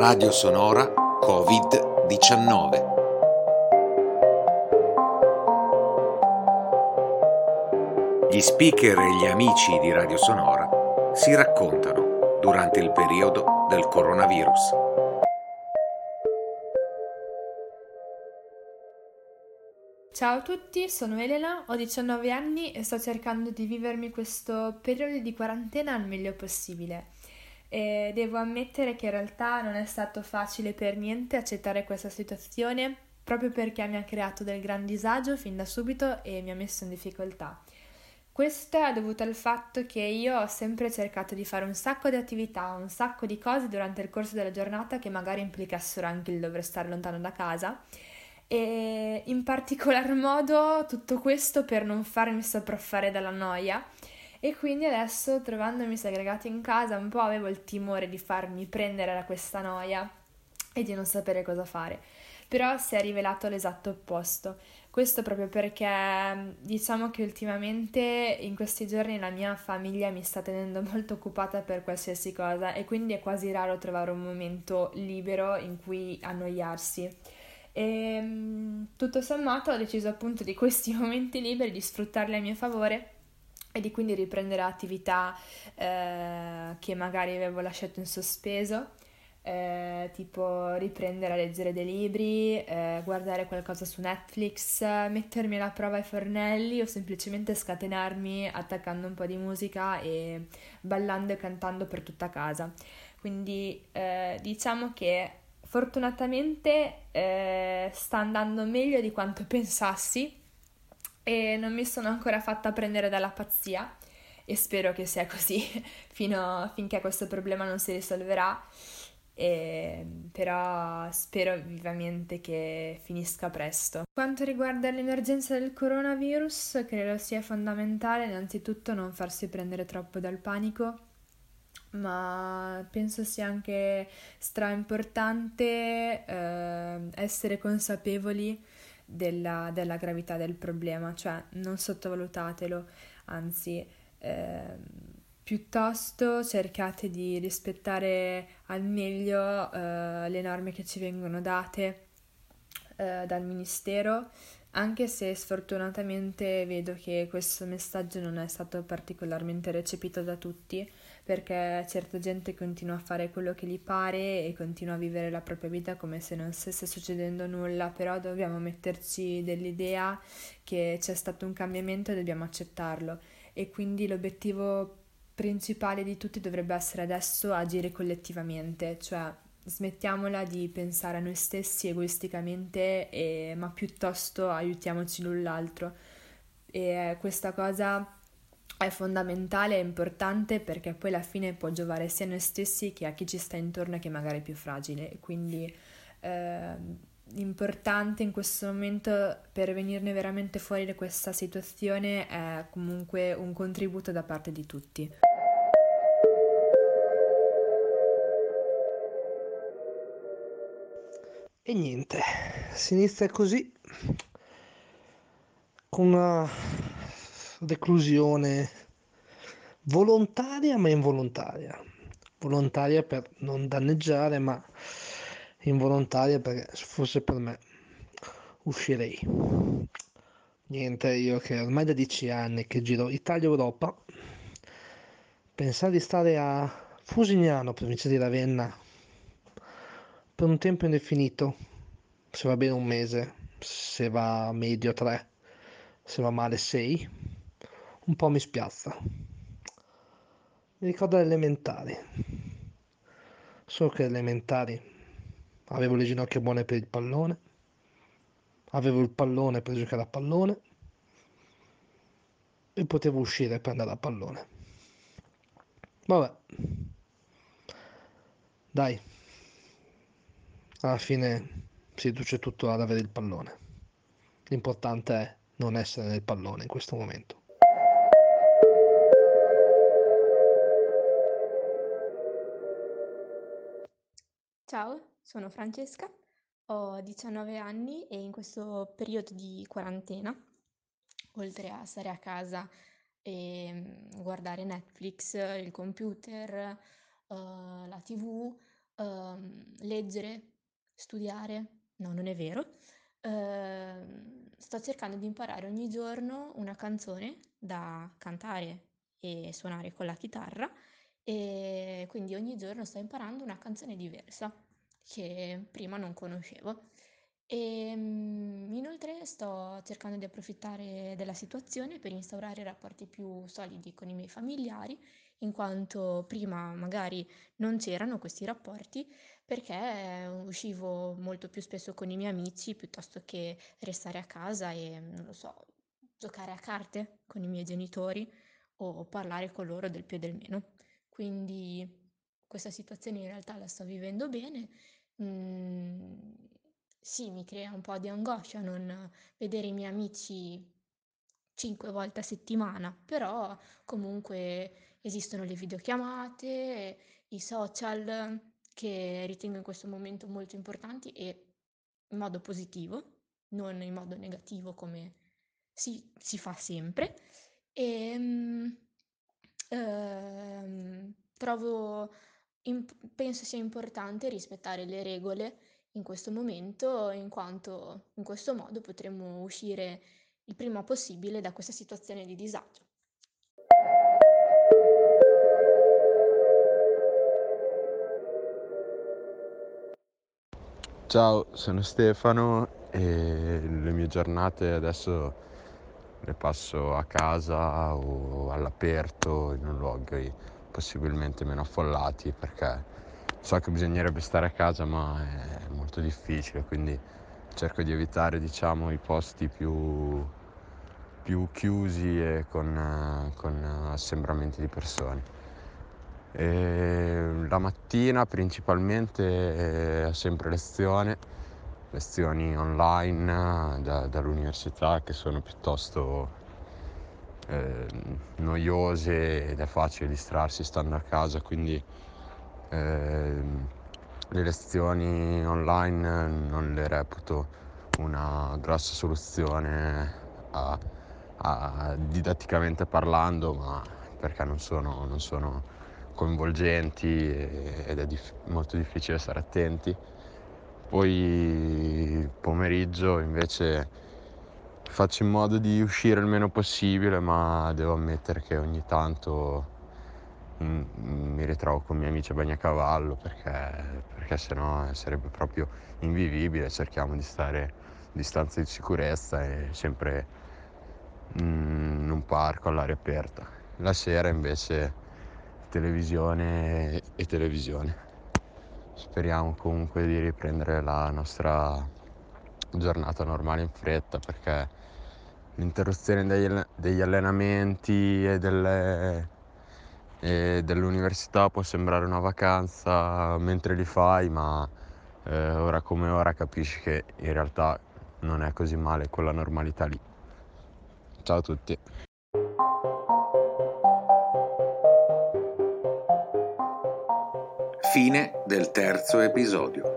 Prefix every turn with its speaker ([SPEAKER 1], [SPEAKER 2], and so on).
[SPEAKER 1] Radio Sonora Covid-19. Gli speaker e gli amici di Radio Sonora si raccontano durante il periodo del coronavirus.
[SPEAKER 2] Ciao a tutti, sono Elena, ho 19 anni e sto cercando di vivermi questo periodo di quarantena al meglio possibile. E devo ammettere che in realtà non è stato facile per niente accettare questa situazione, proprio perché mi ha creato del gran disagio fin da subito e mi ha messo in difficoltà. Questo è dovuto al fatto che io ho sempre cercato di fare un sacco di attività, un sacco di cose durante il corso della giornata che magari implicassero anche il dover stare lontano da casa e in particolar modo tutto questo per non farmi sopraffare dalla noia e quindi adesso trovandomi segregata in casa un po' avevo il timore di farmi prendere da questa noia e di non sapere cosa fare. Però si è rivelato l'esatto opposto. Questo proprio perché diciamo che ultimamente in questi giorni la mia famiglia mi sta tenendo molto occupata per qualsiasi cosa e quindi è quasi raro trovare un momento libero in cui annoiarsi. E ehm, tutto sommato ho deciso appunto di questi momenti liberi di sfruttarli a mio favore e di quindi riprendere attività eh, che magari avevo lasciato in sospeso. Eh, tipo riprendere a leggere dei libri, eh, guardare qualcosa su Netflix, mettermi alla prova ai fornelli o semplicemente scatenarmi attaccando un po' di musica e ballando e cantando per tutta casa. Quindi eh, diciamo che Fortunatamente eh, sta andando meglio di quanto pensassi e non mi sono ancora fatta prendere dalla pazzia e spero che sia così fino, finché questo problema non si risolverà. E, però spero vivamente che finisca presto. Quanto riguarda l'emergenza del coronavirus, credo sia fondamentale innanzitutto non farsi prendere troppo dal panico ma penso sia anche stra importante eh, essere consapevoli della, della, gravità del problema, cioè non sottovalutatelo, anzi eh, piuttosto cercate di rispettare al meglio eh, le norme che ci vengono date eh, dal Ministero anche se sfortunatamente vedo che questo messaggio non è stato particolarmente recepito da tutti, perché certa gente continua a fare quello che gli pare e continua a vivere la propria vita come se non stesse succedendo nulla, però dobbiamo metterci dell'idea che c'è stato un cambiamento e dobbiamo accettarlo. E quindi l'obiettivo principale di tutti dovrebbe essere adesso agire collettivamente, cioè smettiamola di pensare a noi stessi egoisticamente, e, ma piuttosto aiutiamoci l'un l'altro. E questa cosa è fondamentale e importante perché poi alla fine può giovare sia a noi stessi che a chi ci sta intorno e che magari è più fragile. Quindi eh, importante in questo momento per venirne veramente fuori da questa situazione è comunque un contributo da parte di tutti.
[SPEAKER 3] E niente, si inizia così con una reclusione volontaria ma involontaria. Volontaria per non danneggiare, ma involontaria perché se fosse per me uscirei. Niente, io che ormai da dieci anni che giro Italia e Europa, pensare di stare a Fusignano, provincia di Ravenna, per un tempo indefinito, se va bene un mese, se va medio tre, se va male sei, un po' mi spiazza. Mi ricordo le elementari, solo che elementari avevo le ginocchia buone per il pallone, avevo il pallone per giocare a pallone e potevo uscire per andare a pallone. Vabbè, dai, alla fine si riduce tutto ad avere il pallone. L'importante è non essere nel pallone in questo momento.
[SPEAKER 4] Ciao, sono Francesca, ho 19 anni e in questo periodo di quarantena, oltre a stare a casa e mm, guardare Netflix, il computer, uh, la TV, um, leggere, studiare, no, non è vero. Uh, sto cercando di imparare ogni giorno una canzone da cantare e suonare con la chitarra e quindi ogni giorno sto imparando una canzone diversa che prima non conoscevo. E mm, inoltre sto cercando di approfittare della situazione per instaurare rapporti più solidi con i miei familiari, in quanto prima magari non c'erano questi rapporti perché uscivo molto più spesso con i miei amici piuttosto che restare a casa e, non lo so, giocare a carte con i miei genitori o parlare con loro del più e del meno. Quindi questa situazione in realtà la sto vivendo bene. Mm, sì, mi crea un po' di angoscia non vedere i miei amici cinque volte a settimana, però comunque esistono le videochiamate, i social che ritengo in questo momento molto importanti e in modo positivo, non in modo negativo come si, si fa sempre. E um, ehm, trovo, imp- penso sia importante rispettare le regole in questo momento, in quanto in questo modo potremo uscire il prima possibile da questa situazione di disagio.
[SPEAKER 5] Ciao, sono Stefano e le mie giornate adesso le passo a casa o all'aperto in luoghi possibilmente meno affollati perché so che bisognerebbe stare a casa ma è molto difficile quindi cerco di evitare diciamo i posti più, più chiusi e con, con assembramenti di persone. E la mattina principalmente ho sempre lezione, lezioni online da, dall'università che sono piuttosto eh, noiose ed è facile distrarsi stando a casa, quindi eh, le lezioni online non le reputo una grossa soluzione a, a, didatticamente parlando, ma perché non sono, non sono coinvolgenti ed è dif- molto difficile stare attenti. Poi pomeriggio invece faccio in modo di uscire il meno possibile, ma devo ammettere che ogni tanto mi ritrovo con i miei amici a bagnacavallo perché, perché sennò sarebbe proprio invivibile. Cerchiamo di stare a distanza di sicurezza e sempre in un parco all'aria aperta. La sera invece televisione e televisione. Speriamo comunque di riprendere la nostra giornata normale in fretta perché l'interruzione degli allenamenti e, delle, e, dell'università può sembrare una vacanza mentre li fai, ma eh, ora come ora capisci che in realtà non è così male quella normalità lì. Ciao a tutti.
[SPEAKER 1] Fine del terzo episodio.